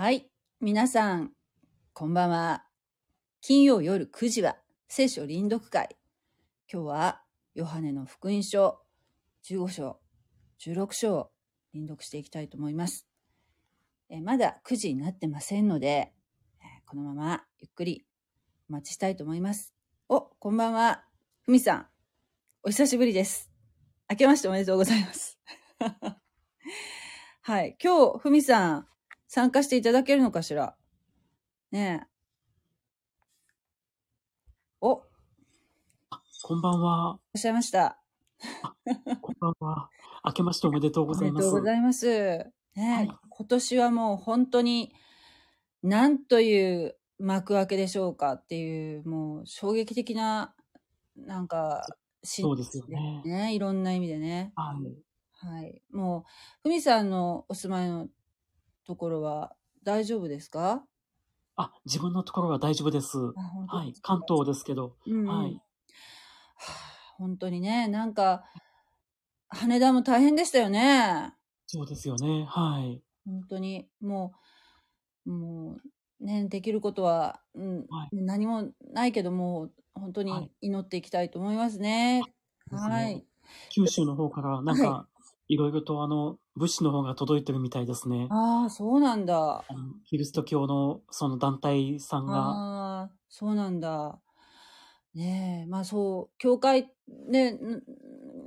はい。皆さん、こんばんは。金曜夜9時は聖書臨読会。今日はヨハネの福音書15章、16章を臨読していきたいと思います。えまだ9時になってませんので、このままゆっくりお待ちしたいと思います。お、こんばんは。ふみさん、お久しぶりです。明けましておめでとうございます。はい。今日、ふみさん、参加していただけるのかしら？ねえ。お、いこんばんは。らっしゃいました。こんばんは。明けましておめでとうございます。おめでとうございます。ねえ、はい今年はもう本当に、なんという幕開けでしょうかっていう、もう衝撃的な、なんか、しそうですよね。ね、いろんな意味でね。はい。はい。もう、ふみさんのお住まいのところは大丈夫ですか？あ、自分のところは大丈夫です。はい。関東ですけど。うんうんはい。はあ本当にね、なんか、羽田も大変でしたよね。そうですよね。はい。本当に、もう、もう、ね、できることは、うんはい何もないけども、本当はにい祈っていきたいと思いますね。ですねはい。九州の方から、なんか、いろいろとあの、物資の方が届いてるみたいですね。ああ、そうなんだ。あのキリスト教のその団体さんが、ああ、そうなんだ。ねえ、まあそう、教会、ね、ん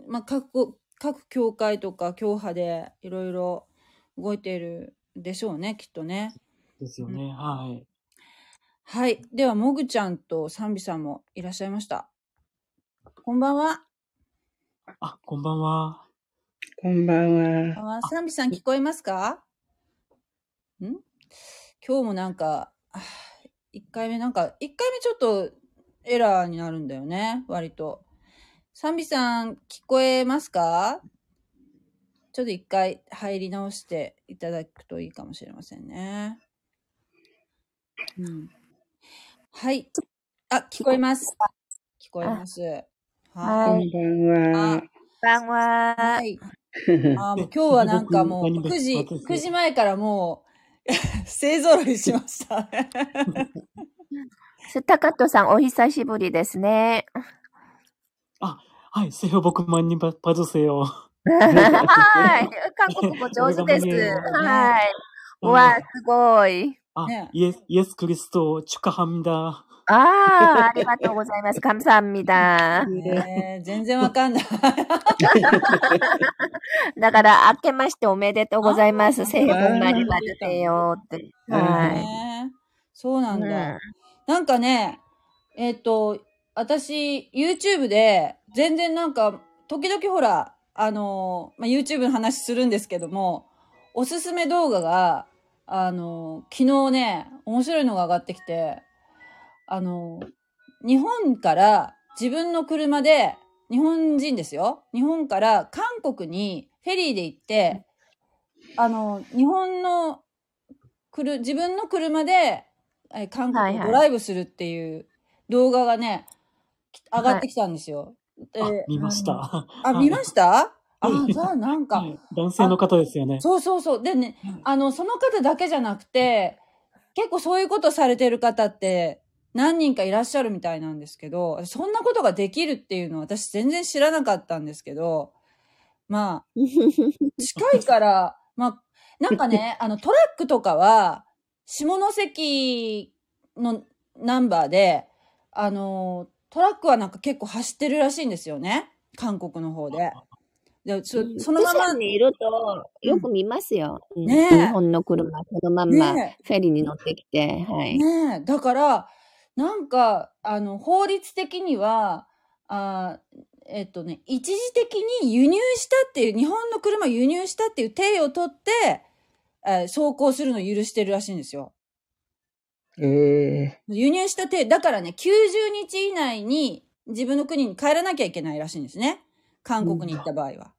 まあ各、各教会とか教派でいろいろ動いているでしょうね、きっとね。ですよね。はい。はい。では、もぐちゃんと賛美さんもいらっしゃいました。こんばんは。あ、こんばんは。こんばんは。あ賛美さん聞こえますか？ん？今日もなんか、あ一回目なんか、一回目ちょっとエラーになるんだよね、割と。賛美さん聞こえますか？ちょっと一回入り直していただくといいかもしれませんね。うん。はい。あ、聞こえます。聞こえます。こはい。んばんは。あこんばんは。はい。あーもう 今日はなんかもう僕9時、何々9時前からもう、勢揃いしましたね。高戸さん、お久しぶりですね。はい。せよ、僕、マンニバパズセよ。はい。韓国語上手です。ねはい。うわ、すごい。あ、ねイエス、イエスクリスト、チュカハミダ。ああ、ありがとうございます。감사합니 다。 ね、全然わかんない。だから、明けましておめでとうございます。せ本がりま出てよって。はい。そうなんだ。なんかね、えっ、と、私、YouTube で、全然なんか、時々ほら、あの、まあ、YouTube の話するんですけども、おすすめ動画が、あの、昨日ね、面白いのが上がってきて、あの、日本から自分の車で、日本人ですよ。日本から韓国にフェリーで行って、あの、日本のくる、自分の車で、え韓国をドライブするっていう動画がね、き上がってきたんですよ。であ、見ました。あ、はい見ました？あは、いじゃあなんか、はい男性の方ですよね。そうそうそう。でねうん、あの、その方だけじゃなくて、結構そういうことされてる方って何人かいらっしゃるみたいなんですけど、そんなことができるっていうのは私全然知らなかったんですけど、まあ、近いから、まあ、なんかね、あの、トラックとかは、下関のナンバーで、あの、トラックはなんか結構走ってるらしいんですよね。韓国の方で。で、そそのまま、にいると、よく見ますよ。うんねえ日本の車、そのまんま、ねフェリーに乗ってきて、はい。ねえ、だから、なんか、あの、法律的には、あーえっとね、一時的に輸入したっていう、日本の車を輸入したっていう体を取って、えー走行するのを許してるらしいんですよ。え輸入した体、だからね、90日以内に自分の国に帰らなきゃいけないらしいんですね。韓国に行った場合は。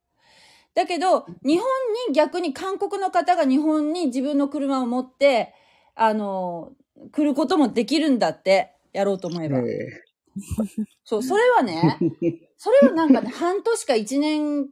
だけど、日本に逆に韓国の方が日本に自分の車を持って、あの、来ることもできるんだって、やろうと思ええば。えそう、それはね、それはなんかね、半年か1年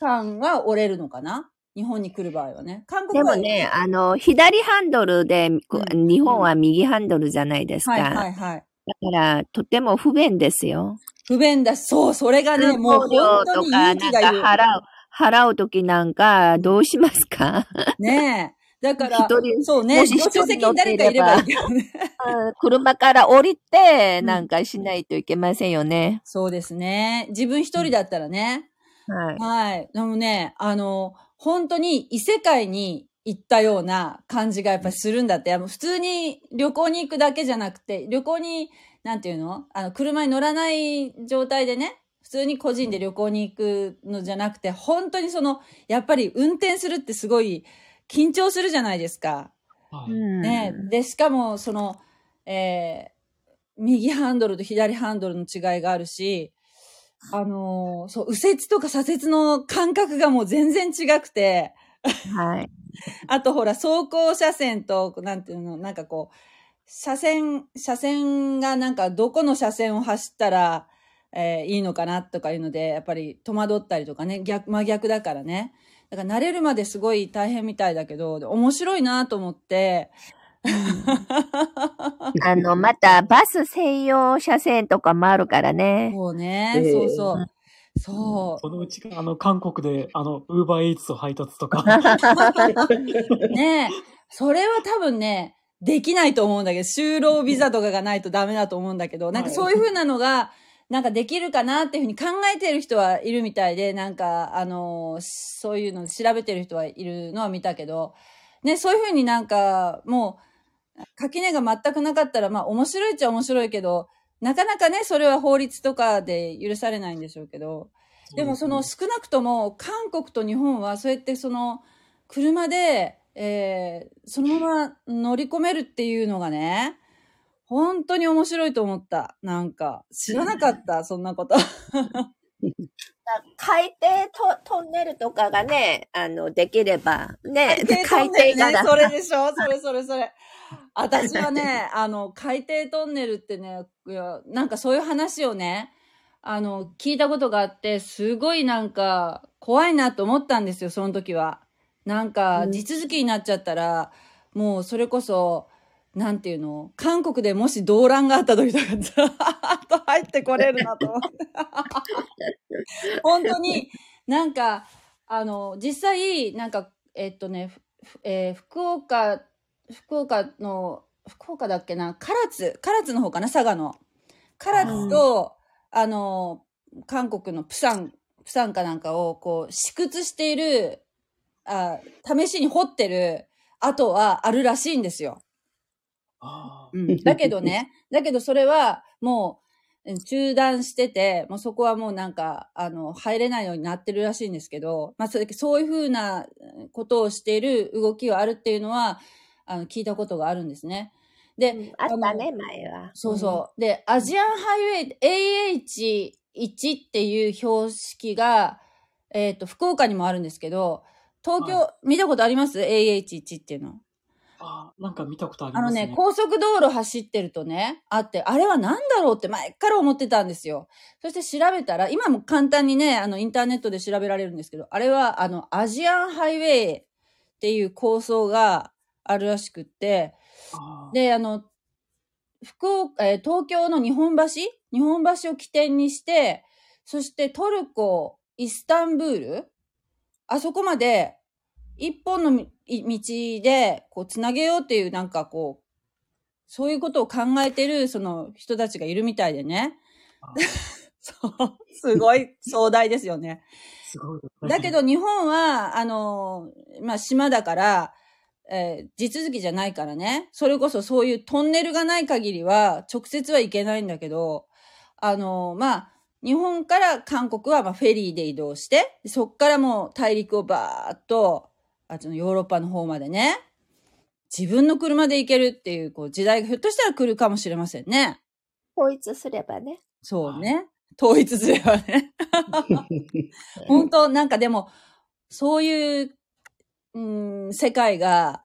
間は折れるのかな？日本に来る場合はね。韓国はでもね、あの、左ハンドルで、こうん日本は右ハンドルじゃないですか。はいはいはい。だから、とても不便ですよ。不便だし、そう、それがね、もう本当に勇気がいる。払う、払うときなんか、どうしますか？ねえ。だからそうね、助手席に誰かいればいいけどね。うん車から降りて、うんなんかしないといけませんよね。そうですね。自分一人だったらね。はい。はい。でもね、あの、本当に異世界に行ったような感じがやっぱりするんだって。普通に旅行に行くだけじゃなくて、旅行に、なんていうの？あの、車に乗らない状態でね、普通に個人で旅行に行くのじゃなくて、本当にその、やっぱり運転するってすごい緊張するじゃないですか。はい。うんね、で、しかも、その、えー右ハンドルと左ハンドルの違いがあるし、あのーそう、右折とか左折の感覚がもう全然違くて、はい。あとほら、走行車線と、なんていうの、なんかこう、車線、車線がなんかどこの車線を走ったら、えーいいのかなとかいうので、やっぱり戸惑ったりとかね、逆、真逆だからね。だから慣れるまですごい大変みたいだけど、面白いなと思って、あの、また、バス専用車線とかもあるからね。そうね、ええそうそう。そそのうち、あの、韓国で、あの、ウーバーイーツを配達とか。う。ねそれは多分ね、できないと思うんだけど、就労ビザとかがないとダメだと思うんだけど、なんかそういう風なのが、なんかできるかなっていうふうに考えてる人はいるみたいで、なんか、あの、そういうの調べてる人はいるのは見たけど、ね、そういう風になんか、もう、垣根が全くなかったら、まあ面白いっちゃ面白いけど、なかなかね、それは法律とかで許されないんでしょうけど、でもその少なくとも韓国と日本はそうやってその車で、えーそのまま乗り込めるっていうのがね、本当に面白いと思った。なんか、知らなかった、そんなこと。海底トトンネルとかがね、あの、できれば、ね、海底トンネルね、それでしょ？それそれそれ。私はね、あの、海底トンネルってね、いや、なんかそういう話をね、あの、聞いたことがあって、すごいなんか、怖いなと思ったんですよ、その時は。なんか、うん地続きになっちゃったら、もうそれこそ、なんていうの？韓国でもし動乱があった時とか、ずーっと入ってこれるなと思って。本当に、なんか、あの、実際、なんか、えっとね、えー福岡、福岡の、福岡だっけな、唐津、唐津の方かな、佐賀の。唐津と、あの、韓国のプサン、プサンかなんかを、こう、試掘している、あ、試しに掘ってる跡はあるらしいんですよ。あうん、だけどね、だけどそれはもううん中断してて、もうそこはもうなんか、あの、入れないようになってるらしいんですけど、まあそれそういうふうなことをしている動きがあるっていうのは、あの、聞いたことがあるんですね。で、あったのね、前は。そうそう。で、アジアンハイウェイ AH1 っていう標識が、えっ、と、福岡にもあるんですけど、東京、は見たことあります ?AH1 っていうの。あー、なんか見たことありあのますね。ね、高速道路走ってるとね、あって、あれは何だろうって前から思ってたんですよ。そして調べたら、今も簡単にね、あの、インターネットで調べられるんですけど、あれは、あの、アジアンハイウェイっていう構想があるらしくって、で、あの、福岡、えー東京の日本橋？日本橋を起点にして、そしてトルコ、イスタンブール？あそこまで、一本の道で、こう、つなげようっていう、なんかこう、そういうことを考えてる、その人たちがいるみたいでね。そう、すごい壮大ですよね。すごい。だけど日本は、あの、まあ、島だから、えー地続きじゃないからね。それこそそういうトンネルがない限りは、直接は行けないんだけど、あの、まあ、日本から韓国はまあフェリーで移動して、そっからもう大陸をバーっと、あっちのヨーロッパの方までね、自分の車で行けるっていうこう時代がひょっとしたら来るかもしれませんね。統一すればね。そうね。統一すればね。本当なんかでも、そういう、うん、世界が、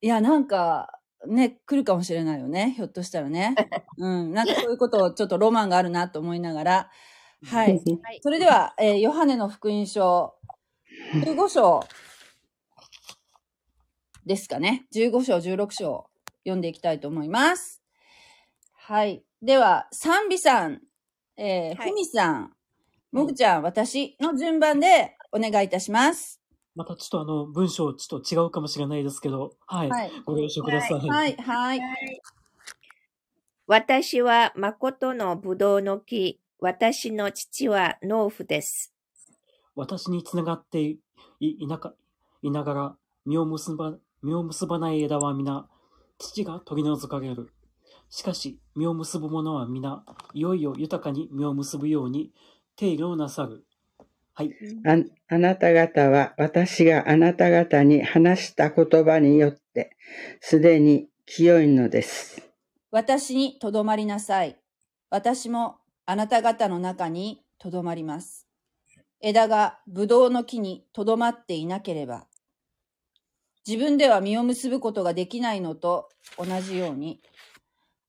いや、なんか、ね、来るかもしれないよね。ひょっとしたらね。うん。なんかそういうことをちょっとロマンがあるなと思いながら。はい。はい。それでは、えーヨハネの福音書、15章ですかね。15章、16章読んでいきたいと思います。はい。では、賛美さん、えー、はいふみさん、もぐちゃん、私の順番でお願いいたします。またちょっとあの、文章ちょっと違うかもしれないですけど、はい。はい。ご了承ください。はい、はい。私は誠のぶどうの木。私の父は農夫です。私につながっていいなかいながら、実を結ば、実を結ばない枝は皆、父が取り除かれる。しかし、実を結ぶ者は皆、いよいよ豊かに実を結ぶように、手入れをなさる。はい。ああなた方は私があなた方に話した言葉によって、すでに清いのです。私にとどまりなさい。私もあなた方の中にとどまります。枝がぶどうの木にとどまっていなければ、自分では実を結ぶことができないのと同じように、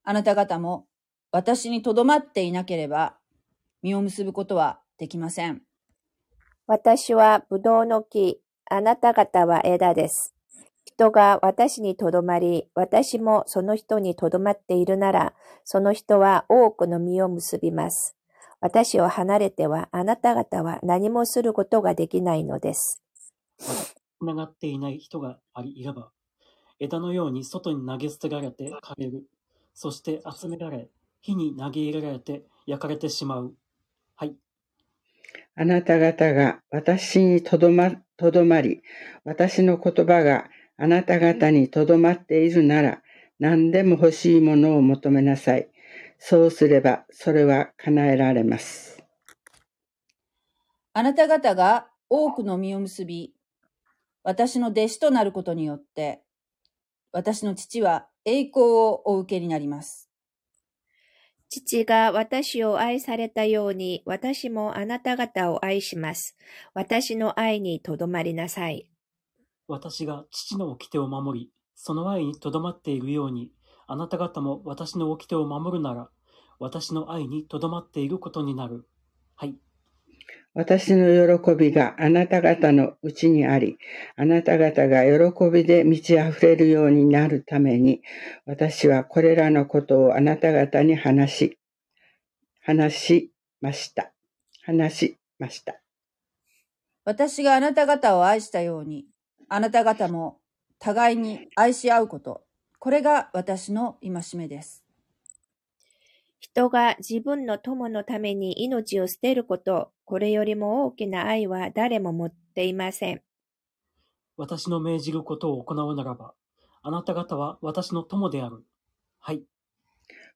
あなた方も私にとどまっていなければ、実を結ぶことはできません。私はぶどうの木。あなた方は枝です。人が私にとどまり、私もその人にとどまっているなら、その人は多くの実を結びます。私を離れてはあなた方は何もすることができないのです。つながっていない人がありいれば、枝のように外に投げ捨てられて枯れる。そして集められ、火に投げ入れられて焼かれてしまう。はい。あなた方が私にとどま、とどまり、私の言葉があなた方にとどまっているなら、何でも欲しいものを求めなさい。そうすれば、それは叶えられます。あなた方が多くの実を結び、私の弟子となることによって、私の父は栄光をお受けになります。父が私を愛されたように、私もあなた方を愛します。私の愛にとどまりなさい。私が父の掟を守り、その愛にとどまっているように、あなた方も私の掟を守るなら、私の愛にとどまっていることになる。はい。私の喜びがあなた方のうちにあり、あなた方が喜びで満ち溢れるようになるために、私はこれらのことをあなた方に話し、話しました。話しました。私があなた方を愛したように、あなた方も互いに愛し合うこと。これが私の戒めです。人が自分の友のために命を捨てること、これよりも大きな愛は誰も持っていません。私の命じることを行うならば、あなた方は私の友である。はい。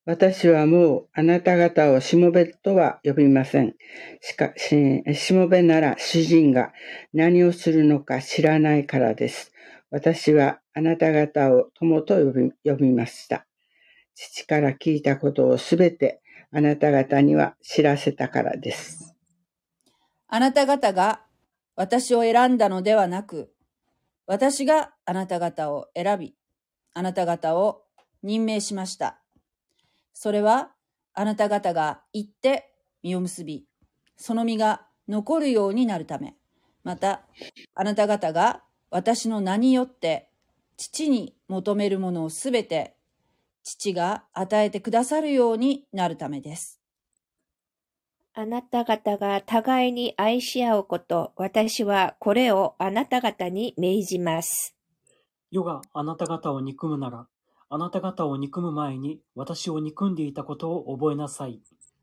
私はもうあなた方をしもべとは呼びません。しかし、しもべなら主人が何をするのか知らないからです。私はあなた方を友と呼びました。父から聞いたことをすべてあなた方には知らせたからです。あなた方が私を選んだのではなく、私があなた方を選び、あなた方を任命しました。それはあなた方が行って実を結び、その実が残るようになるため、またあなた方が私の名によって父に求めるものをすべて父が与えてくださるようになるためです。あなた方が互いに愛し合うこと、私はこれをあなた方に命じます。世があなた方を憎むなら、あなた方を憎む前に私を憎んでいたことを覚えなさい。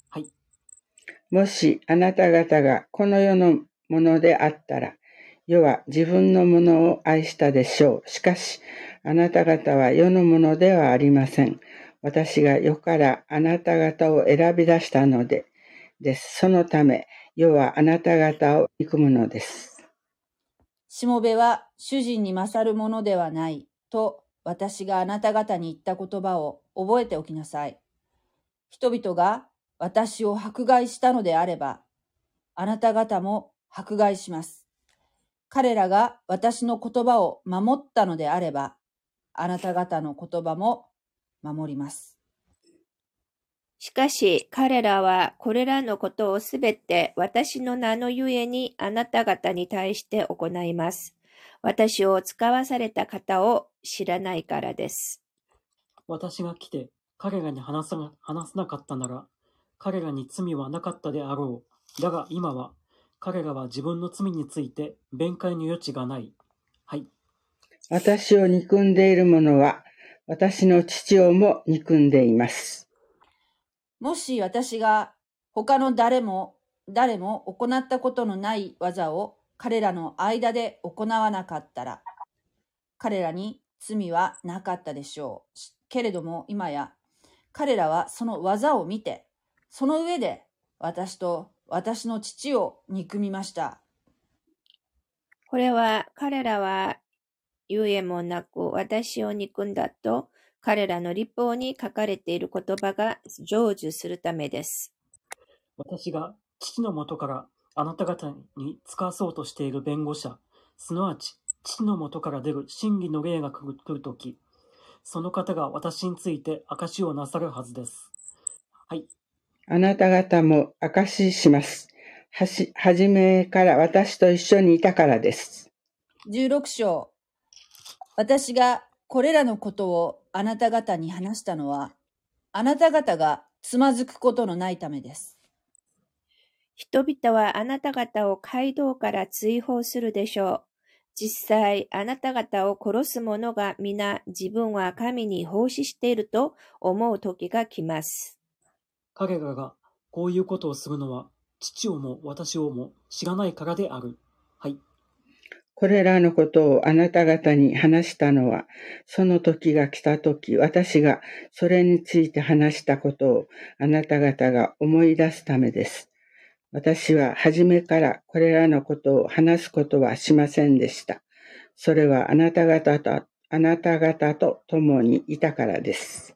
はい。もしあなた方がこの世のものであったら、世は自分のものを愛したでしょう。しかし、あなた方は世のものではありません。私が世からあなた方を選び出したので、です。そのため、世はあなた方を憎むのです。しもべは主人に勝るものではないと私があなた方に言った言葉を覚えておきなさい。人々が私を迫害したのであれば、あなた方も迫害します。彼らが私の言葉を守ったのであれば、あなた方の言葉も守ります。しかし彼らはこれらのことをすべて私の名のゆえにあなた方に対して行います。私を使わされた方を知らないからです。私が来て彼らに話さな話さなかったなら、彼らに罪はなかったであろう。だが今は、彼らは自分の罪について弁解の余地がない。はい。私を憎んでいる者は、私の父をも憎んでいます。もし私が他の誰も、誰も行ったことのない技を彼らの間で行わなかったら、彼らに罪はなかったでしょう。けれども今や彼らはその技を見て、その上で私と私の父を憎みました。これは彼らはゆえもなく私を憎んだと彼らの立法に書かれている言葉が成就するためです。私が父の元からあなた方に使わそうとしている弁護者、すなわち父の元から出る真理の霊が来る来るとき、その方が私について証しをなさるはずです。はい。あなた方も証しします。はし、はじめから私と一緒にいたからです。16章私がこれらのことをあなた方に話したのは、あなた方がつまずくことのないためです。人々はあなた方を街道から追放するでしょう。実際、あなた方を殺す者が皆自分は神に奉仕していると思う時が来ます。彼らがこういうことをするのは、父をも私をも知らないからである。はい。これらのことをあなた方に話したのは、その時が来た時、私がそれについて話したことをあなた方が思い出すためです。私は初めからこれらのことを話すことはしませんでした。それはあなた方と、あなた方と共にいたからです。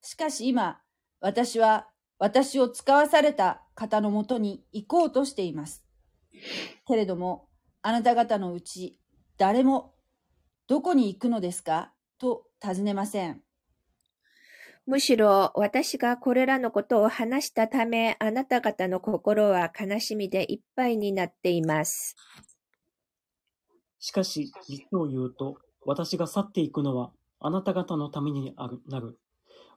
しかし今、私は私を使わされた方のもとに行こうとしています。けれども、あなた方のうち誰もどこに行くのですか？と尋ねません。むしろ私がこれらのことを話したため、あなた方の心は悲しみでいっぱいになっています。しかし、実を言うと、私が去っていくのは、あなた方のためになる。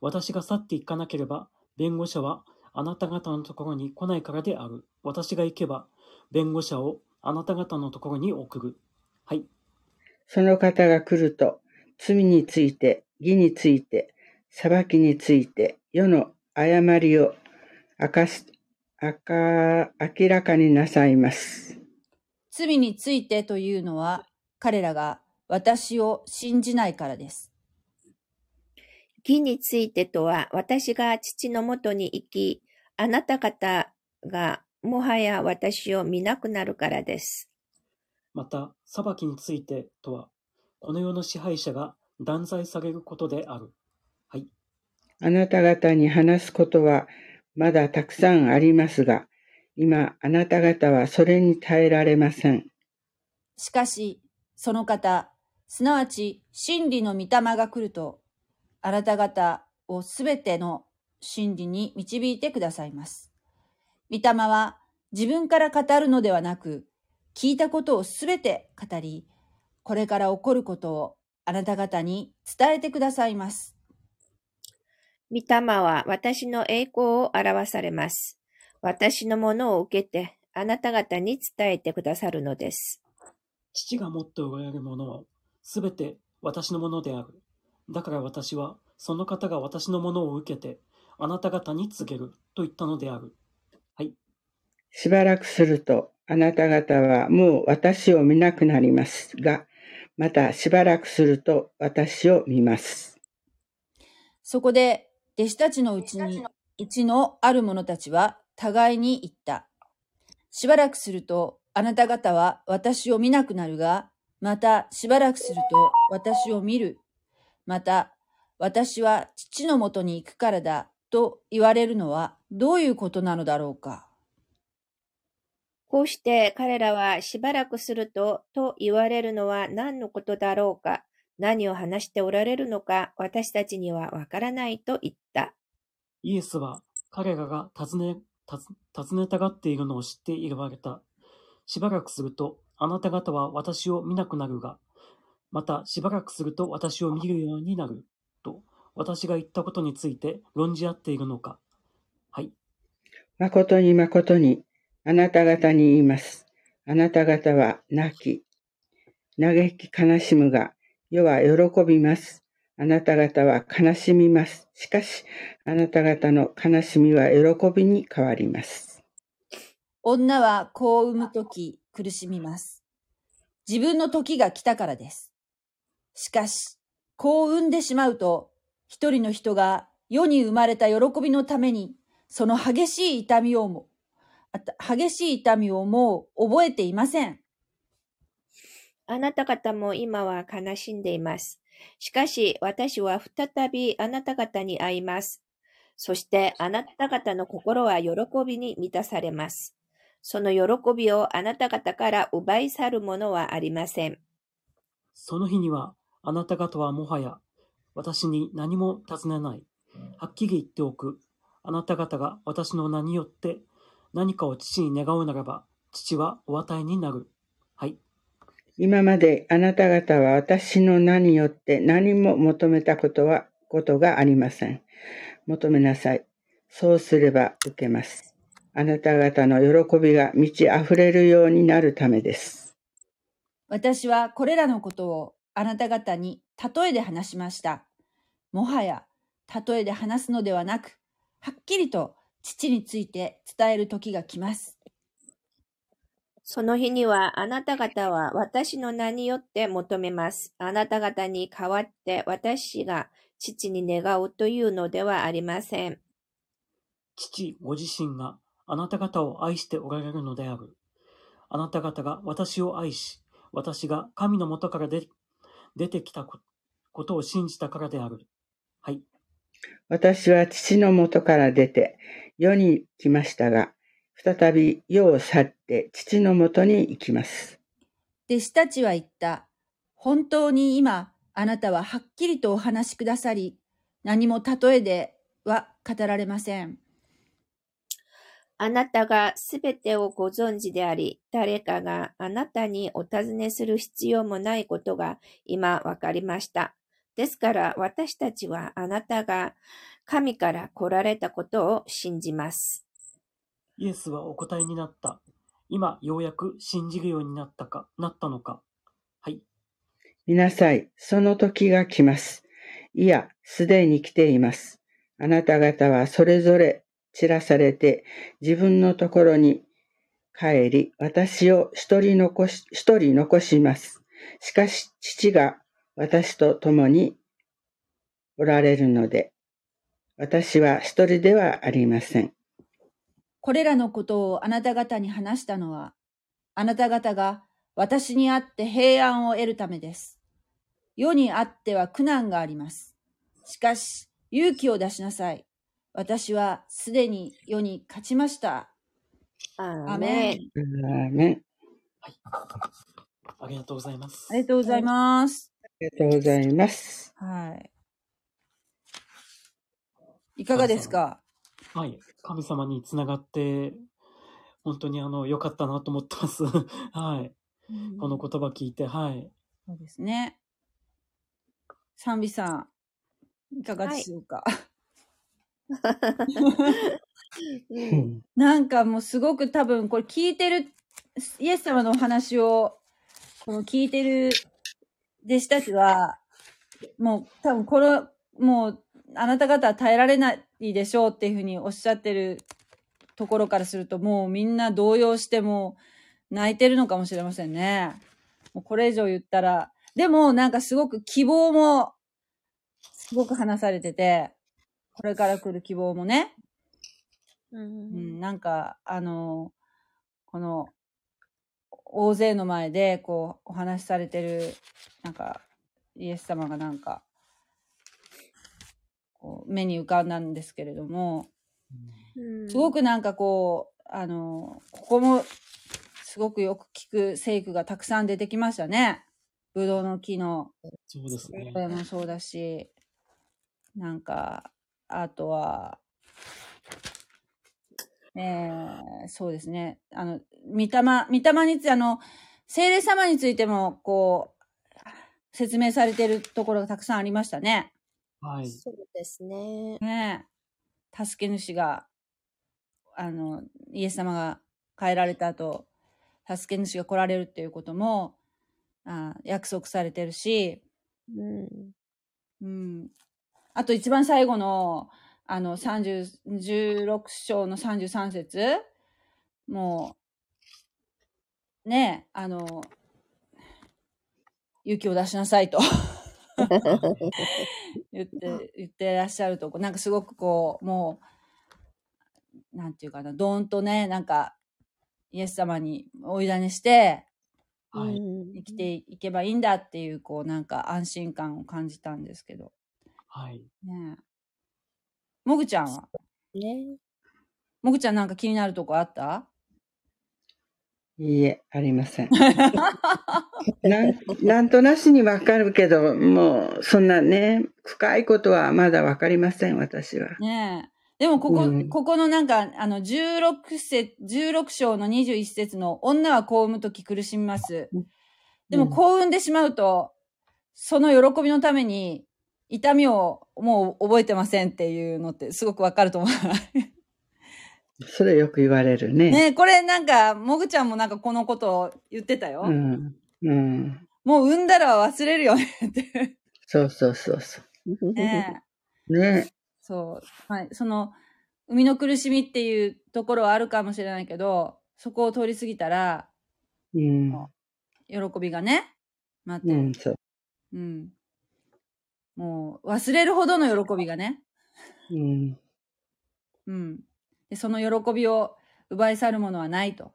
私が去っていかなければ、弁護者はあなた方のところに来ないからである。私が行けば、弁護者をあなた方のところに送る。はい。その方が来ると、罪について、義について、裁きについて、世の誤りを明かす、明か、明らかになさいます。罪についてというのは、彼らが私を信じないからです。義についてとは、私が父のもとに行き、あなた方がもはや私を見なくなるからです。また、裁きについてとは、この世の支配者が断罪されることである。はい。あなた方に話すことはまだたくさんありますが、今あなた方はそれに耐えられません。しかし、その方、すなわち真理の御霊が来ると、あなた方をすべての真理に導いてくださいます。御霊は自分から語るのではなく、聞いたことをすべて語り、これから起こることをあなた方に伝えてくださいます。御霊は私の栄光を表されます。私のものを受けて、あなた方に伝えてくださるのです。父が持っておられるものは、すべて私のものである。だから私は、その方が私のものを受けて、あなた方に告げる、と言ったのである。はい。しばらくするとあなた方はもう私を見なくなりますが、またしばらくすると私を見ます。そこで弟子たちのうちに、うちのある者たちは互いに言った。しばらくするとあなた方は私を見なくなるが、またしばらくすると私を見る。また私は父のもとに行くからだと言われるのはどういうことなのだろうか？こうして彼らはしばらくすると、と言われるのは何のことだろうか、何を話しておられるのか、私たちにはわからないと言った。イエスは彼らが尋ね、尋ねたがっているのを知って言われた。しばらくすると、あなた方は私を見なくなるが、またしばらくすると私を見るようになる。と、私が言ったことについて論じ合っているのか。はい。誠に誠に、あなた方に言います。あなた方は泣き、嘆き悲しむが、世は喜びます。あなた方は悲しみます。しかし、あなた方の悲しみは喜びに変わります。女は子を産むとき苦しみます。自分の時が来たからです。しかし、子を産んでしまうと、一人の人が世に生まれた喜びのために、その激しい痛みをも、激しい痛みをもう覚えていません。あなた方も今は悲しんでいます。しかし私は再びあなた方に会います。そしてあなた方の心は喜びに満たされます。その喜びをあなた方から奪い去るものはありません。その日にはあなた方はもはや私に何も尋ねない。はっきり言っておく。あなた方が私の名によって何かを父に願うならば、父はお与えになる。はい。今まであなた方は私の名によって何も求めたことは、ことがありません。求めなさい。そうすれば受けます。あなた方の喜びが満ち溢れるようになるためです。私はこれらのことをあなた方に例えで話しました。もはや例えで話すのではなく、はっきりと父について伝える時が来ます。その日にはあなた方は私の名によって求めます。あなた方に代わって私が父に願うというのではありません。父ご自身があなた方を愛しておられるのである。あなた方が私を愛し、私が神のもとから出てきたことを信じたからである。はい。私は父のもとから出て世に来ましたが、再び世を去って父のもとに行きます。弟子たちは言った。本当に今、あなたははっきりとお話しくださり、何も例えでは語られません。あなたがすべてをご存知であり、誰かがあなたにお尋ねする必要もないことが今わかりました。ですから私たちはあなたが神から来られたことを信じます。イエスはお答えになった。今、ようやく信じるようになったか、なったのか。はい。見なさい。その時が来ます。いや、すでに来ています。あなた方はそれぞれ散らされて自分のところに帰り、私を一人残し、一人残します。しかし、父が私と共におられるので、私は一人ではありません。これらのことをあなた方に話したのは、あなた方が私にあって平安を得るためです。世にあっては苦難があります。しかし、勇気を出しなさい。私はすでに世に勝ちました。アメン。アメン。はい。ありがとうございます。ありがとうございます。ありがとうございます。はい。いかがですか？はい。神様につながって、本当にあの、良かったなと思ってます。はい。この言葉聞いて、はい。そうですね。賛美さん、いかがでしょうか、はい、なんかもうすごく多分これ聞いてる、イエス様のお話を、この聞いてる弟子たちは、もう多分この、もうあなた方は耐えられないでしょうっていうふうにおっしゃってるところからすると、もうみんな動揺しても泣いてるのかもしれませんね。もうこれ以上言ったら。でもなんかすごく希望も、すごく話されてて、これから来る希望もね。うん、うん、なんか、あの、この、大勢の前で、こう、お話しされてる、なんか、イエス様がなんか、こう目に浮かんだんですけれども、すごくなんかこう、あの、ここもすごくよく聞く聖句がたくさん出てきましたね。ぶどうの木の。そうですね。これもそうだし、なんか、あとは、えー、そうですね。あの、御霊、御霊について、あの、聖霊様についても、こう、説明されているところがたくさんありましたね。はい。そうですね。ねえ。助け主が、あの、イエス様が帰られた後、助け主が来られるっていうことも、あ約束されてるし、うん。うん。あと一番最後の、あの、30、16章の33節もう、ねえ、あの、勇気を出しなさいと 言って、言ってらっしゃるとこ、なんかすごくこう、もう、なんていうかな、どーんとね、なんか、イエス様にお委ねして、はい。生きていけばいいんだっていう、こう、なんか安心感を感じたんですけど。はい。ねえ。もぐちゃんは？ね。もぐちゃんなんか気になるとこあった？いいえ、ありません。なんなんとなしにわかるけど、もう、そんなね、深いことはまだわかりません、私は。ねえ。でもここ、うんここのなんか、あの、16節、16章の21節の女は幸運むとき苦しみます。でもうん幸運でしまうと、その喜びのために痛みをもう覚えてませんっていうのってすごくわかると思う。それよく言われるね。ねえ、これなんか、もぐちゃんもなんかこのことを言ってたよ。うん。うん。もう産んだら忘れるよねって。そうそうそうそねえ。う。ね。そう。はい。その、生みの苦しみっていうところはあるかもしれないけど、そこを通り過ぎたら、うん。喜びがね、待ってる。うん、そう。うん。もう、忘れるほどの喜びがね。うん。うん。で、その喜びを奪い去るものはないと。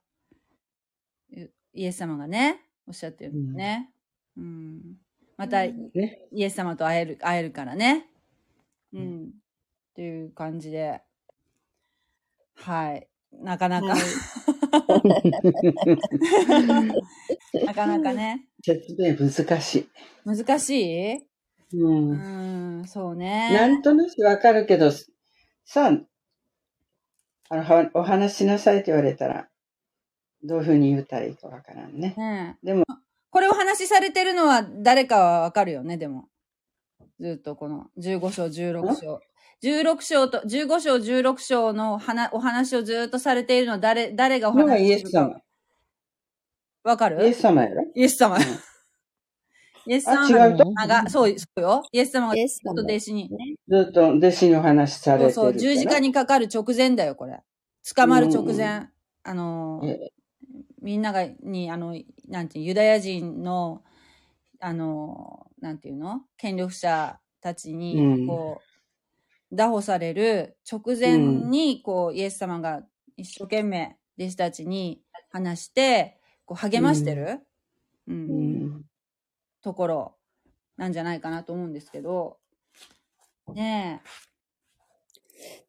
イエス様がね、おっしゃってるんですね。うん。また、イね。エス様と会える、会えるからね。うん。っていう感じで。はい。なかなか、なかなかね。説明難しい。難しい？うんう。ん、そうね。なんとなくわかるけど、さあ、あの、はお話ししなさいって言われたら、どういうふうに言ったらいいかわからんね。でも、これお話しされてるのは誰かはわかるよね、でも。ずっとこの15章、16章。16章と、15章、16章の話お話をずっとされているのは誰、誰がお話しするかエス様。わかる？イエス様やろ？イエス様。うんイエス様あ違うと？が、がそう、そうよ。イエス様がずっと様弟子に。ずっと弟子にお話しされてるそうそう、十字架に。にかかる直前だよ、これ。捕まる直前。あのー、えみんなが、に、あの、なんていう、ユダヤ人の、あの、なんていうの？権力者たちうに、んこう、拿捕される直前に、こう、イエス様が一生懸命、弟子たちに話して、こう、励ましてる、うんうん。ところなんじゃないかなと思うんですけど、ね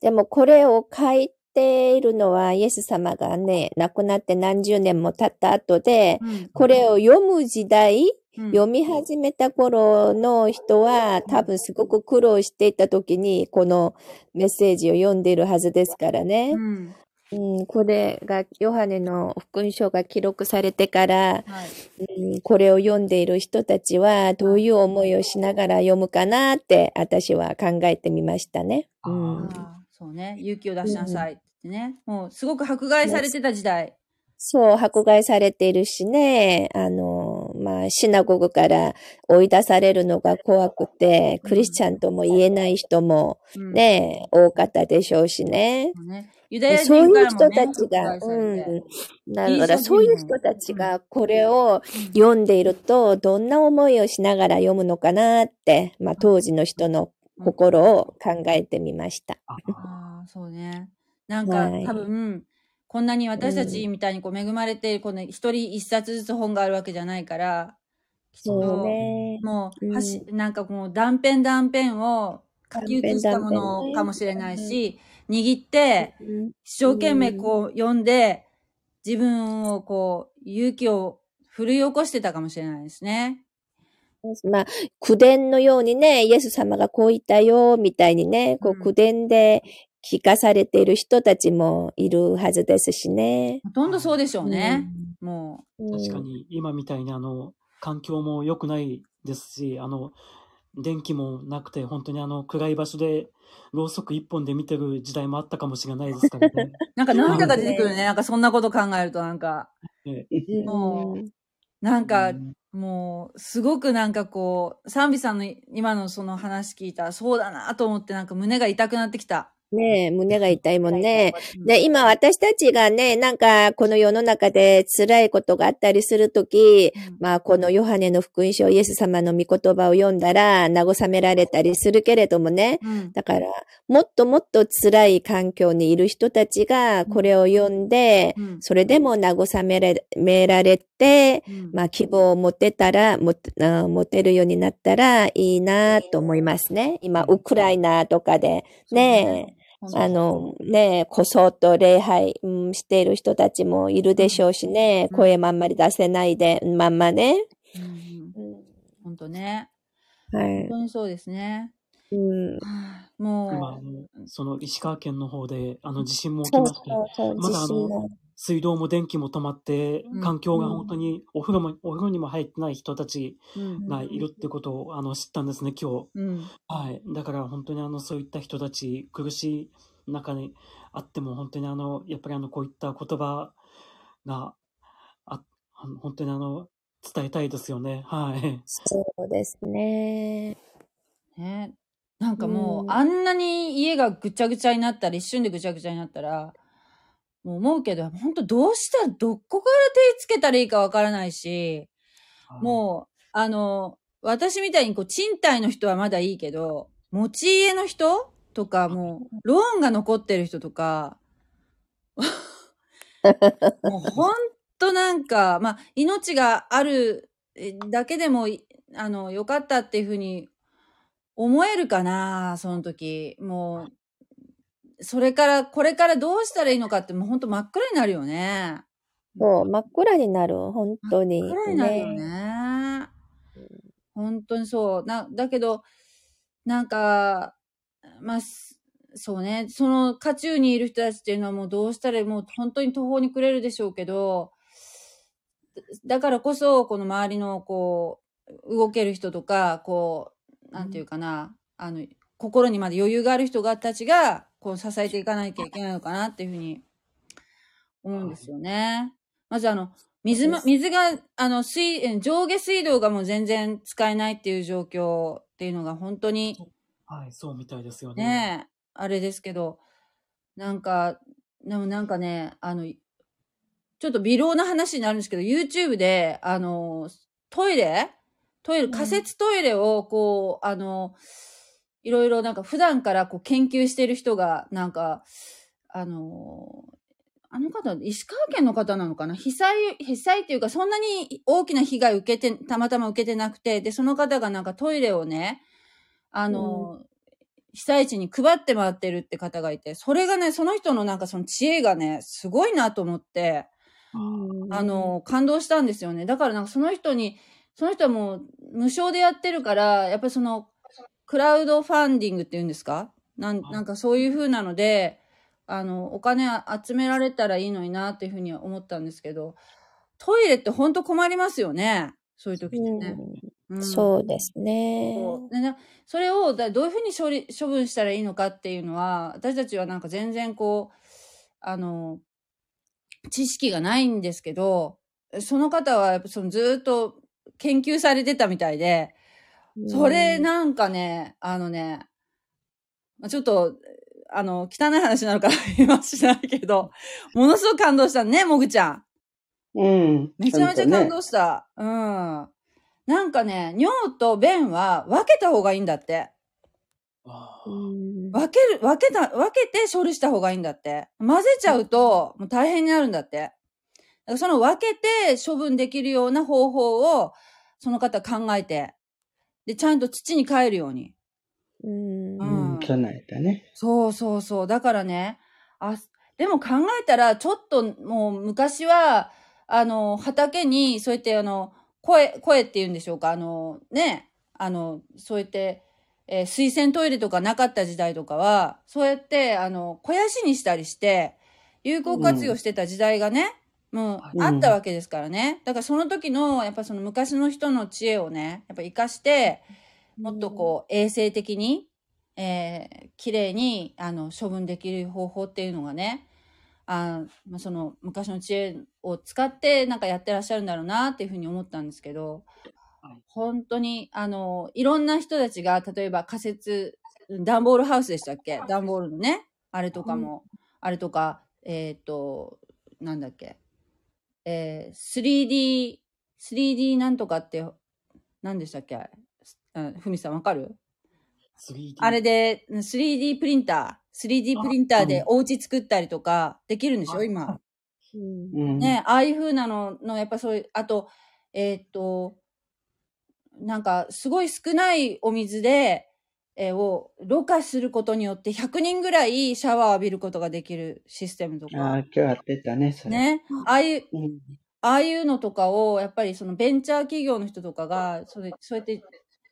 でもこれを書いているのはイエス様がね、亡くなって何十年も経った後でえ。、うんこれを読む時代、うん読み始めた頃の人は多分すごく苦労していた時にこのメッセージを読んでいるはずですからねう。ん。うん、これがヨハネの福音書が記録されてから、はい。うん、これを読んでいる人たちはどういう思いをしながら読むかなって私は考えてみましたね。うんそうね。勇気を出しなさいってね。もう、すごく迫害されてた時代。そう、迫害されているしね、あの、まあ、シナゴグから追い出されるのが怖くて、クリスチャンとも言えない人もうん。ね、多かったでしょうしね。ね。ユダヤ人そういう人たちが、うん。だから、そういう人たちがこれを読んでいると、どんな思いをしながら読むのかなって、まあ、当時の人の心を考えてみました。あああ、そうね。なんか、はい多分、こんなに私たちみたいにこう恵まれて、この一人一冊ずつ本があるわけじゃないから、きっとそうね。もう、うんはし、なんかもう断片断片を書き写したものかもしれないし、握って、うん一生懸命こう読んで、自分をこう、勇気を奮い起こしてたかもしれないですね。まあ、口伝のようにね、イエス様がこう言ったよ、みたいにね、こううん口伝で聞かされている人たちもいるはずですしね。ほとんどそうでしょうね。もうん。確かに今みたいにあの環境も良くないですしあの電気もなくて本当にあの暗い場所でろうそく一本で見てる時代もあったかもしれないですからね。う、なんか涙が出てくるね。なんかそんなこと考えるとなんか、ねもうなんうか、んもう、すごくなんかこう、サンビさんの今のその話聞いたら、そうだなと思ってなんか胸が痛くなってきた。ねえ、胸が痛いもんね。で、今私たちがね、なんかこの世の中で辛いことがあったりするとき、まあこのヨハネの福音書イエス様の御言葉を読んだら慰められたりするけれどもね。うん。だから、もっともっと辛い環境にいる人たちがこれを読んで、うん。それでも慰めらめられて、うん。まあ希望を持てたら、持てるようになったらいいなと思いますね。今、ウクライナとかで、ねえ、あの、ねえ、こそっと礼拝、うん、している人たちもいるでしょうしね、うん声もあんまり出せないで、まんまね。うんうん本当ね。はい。本当にそうですね。うん。はあも今あのその石川県の方であの地震も起きましてまだあの。水道も電気も止まってうん環境が本当にお風呂もお風呂にも入ってない人たちう、うん。がいるってことをあの知ったんですね今日。うん。はい。だから本当にあの、そういった人たち、苦しい中にあっても、本当にあの、やっぱりあの、こういった言葉が、あ、本当にあの、伝えたいですよね。はい。そうですね。ね。なんかもう、うんあんなに家がぐちゃぐちゃになったら、一瞬でぐちゃぐちゃになったら、もう思うけど、本当どうしたら、どこから手つけたらいいかわからないし、もう、あの、私みたいにこう、賃貸の人はまだいいけど、持ち家の人とか、もう、ローンが残ってる人とか、もうほんとなんか、まあ、命があるえだけでも、いあの、よかったっていうふうに思えるかな、その時。もう、それから、これからどうしたらいいのかって、もうほんと真っ暗になるよね。そう、真っ暗になる、本当に。真っ暗になるよね。本当にそう。な、だけど、なんか、まあ、すそうね、その渦中にいる人たちっていうのはもうどうしたらもう本当に途方に暮れるでしょうけど、だからこそ、この周りのこう、動ける人とか、こう、なんていうかな、あの、心にまで余裕がある人がたちが、こう支えていかなきゃいけないのかなっていうふうに思うんですよね。まずあの、水ま、水が、あの、水、え上下水道がもう全然使えないっていう状況っていうのが本当に、はい、そうみたいですよね。ねえ、あれですけど、なんか、でもなんかね、あの、ちょっと微量な話になるんですけど、YouTube で、あの、トイレ？トイレ、ん仮設トイレを、こう、あの、いろいろなんか普段からこう研究してる人が、なんか、あの、あの方、石川県の方なのかな？被災、被災っていうか、そんなに大きな被害受けて、たまたま受けてなくて、で、その方がなんかトイレをね、あの、被災地に配って回ってるって方がいて、それがね、その人のなんかその知恵がね、すごいなと思って、うん。あ、の、感動したんですよね。だからなんかその人に、その人はもう無償でやってるから、やっぱりその、クラウドファンディングっていうんですか？なんなんかそういう風なので、あの、お金集められたらいいのになっていうふうには思ったんですけど、トイレって本当困りますよね？そういう時ってね。ううんんそうですね。そうでねそれをだどういうふうに処理処分したらいいのかっていうのは私たちはなんか全然こうあの知識がないんですけどその方はやっぱそのずーっと研究されてたみたいでそれなんかねあのねまあちょっとあの汚い話なのか言いはしないけど ものすごく感動したねもぐちゃん。うん。めちゃめちゃ感動した。うん。なんかね、尿と便は分けた方がいいんだって。分ける、分けた、分けて処理した方がいいんだって。混ぜちゃうと、もう大変になるんだって。その分けて処分できるような方法を、その方考えて、で、ちゃんと土に帰るように。うんうんうん、備えたね。そうそうそう。だからね、あ、でも考えたら、ちょっともう昔は、あの、畑に、そうやってあの、声、声って言うんでしょうか、あの、ね、あの、そうやって、えー水洗トイレとかなかった時代とかは、そうやって、あの、肥やしにしたりして、有効活用してた時代がね、もううん。あったわけですからね。だからその時の、やっぱその昔の人の知恵をね、やっぱ活かして、もっとこう、衛生的に、えー、綺麗に、あの、処分できる方法っていうのがね、あまあ、その昔の知恵を使ってなんかやってらっしゃるんだろうなっていうふうに思ったんですけどはい、本当に、あの、いろんな人たちが、例えば仮設、段ボールハウスでしたっけ？段ボールのね、あれとかも、あれとか、えっ、と、なんだっけ、えー、3D、3D なんとかって、何でしたっけ？あれ。あふみさんわかる？3D あれで、3D プリンター、3D プリンターでお家作ったりとかできるんでしょ、あ今。う。ね、ああいう風なのの、やっぱそういう、あと、えーっと、なんか、すごい少ないお水で、えーを、ろ過することによって100人ぐらいシャワー浴びることができるシステムとああ、か。今日やってたね、それ。ね。ああいう、うん。ああいうのとかを、やっぱりそのベンチャー企業の人とかが、それ、そうやって、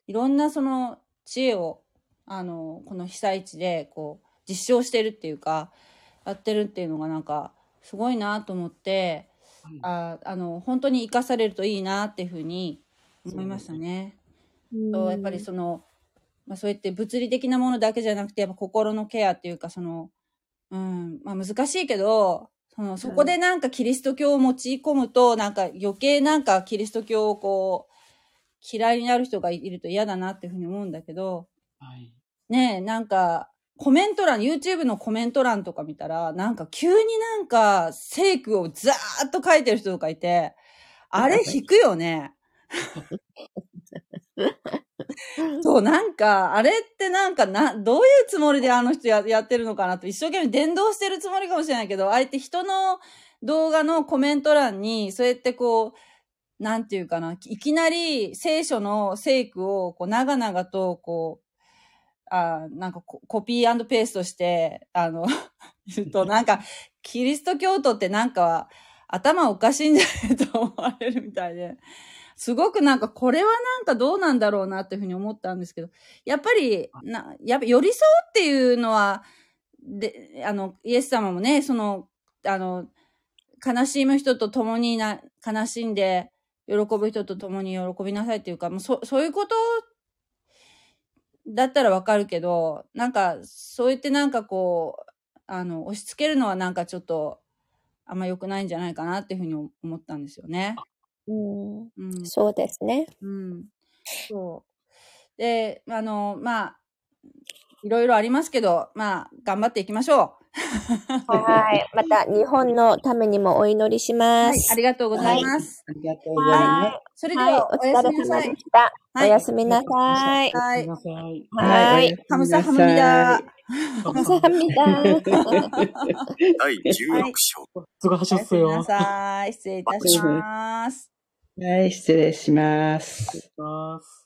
いろんなその知恵を、あの、この被災地で、こう、実証してるっていうか、やってるっていうのがなんか、すごいなと思って、ああの、本当に生かされるといいなっていうふうに思いましたね。とやっぱりその、まあそうやって物理的なものだけじゃなくて、やっぱ心のケアっていうか、その、うん、まあ難しいけど、その、そこでなんかキリスト教を持ち込むと、なんか余計なんかキリスト教をこう、嫌いになる人がいると嫌だなっていうふうに思うんだけど、はい。ねえ、なんか、コメント欄、YouTube のコメント欄とか見たら、なんか急になんか、聖句をザーッと書いてる人とかいて、あれ引くよね。そう、なんか、あれってなんかな、どういうつもりであの人ややってるのかなと、一生懸命伝道してるつもりかもしれないけど、あえて人の動画のコメント欄に、そうやってこう、なんていうかな、いきなり聖書の聖句を、こう、長々と、こう、あーなんかコピーペーストして、あの、言うと、なんか、キリスト教徒ってなんかは、頭おかしいんじゃないと思われるみたいで、すごくなんか、これはなんかどうなんだろうなっていうふうに思ったんですけど、やっぱり、な、やっぱ寄り添うっていうのは、で、あの、イエス様もね、その、あの、悲しむ人と共にな、悲しんで、喜ぶ人と共に喜びなさいっていうか、もうそ、そういうことだったらわかるけど、なんか、そう言ってなんかこう、あの、押し付けるのはなんかちょっと、あんま良くないんじゃないかなっていうふうに思ったんですよね。うんうん。そうですね。うん。そう。で、あの、まあ、いろいろありますけど、まあ、頑張っていきましょはい。また日本のためにもお祈りしう。はい、ます。ありがとうございます。ありがとうございます。それではい。は、おお疲れ様で。した。はいおやすみなさい。はいごめん。なさい。はい。ハムサハムニダ。 감사합니다. 第16章。 수고하 おやす 셨어요 みなさい。失礼いたします。はい、失礼します。失礼します。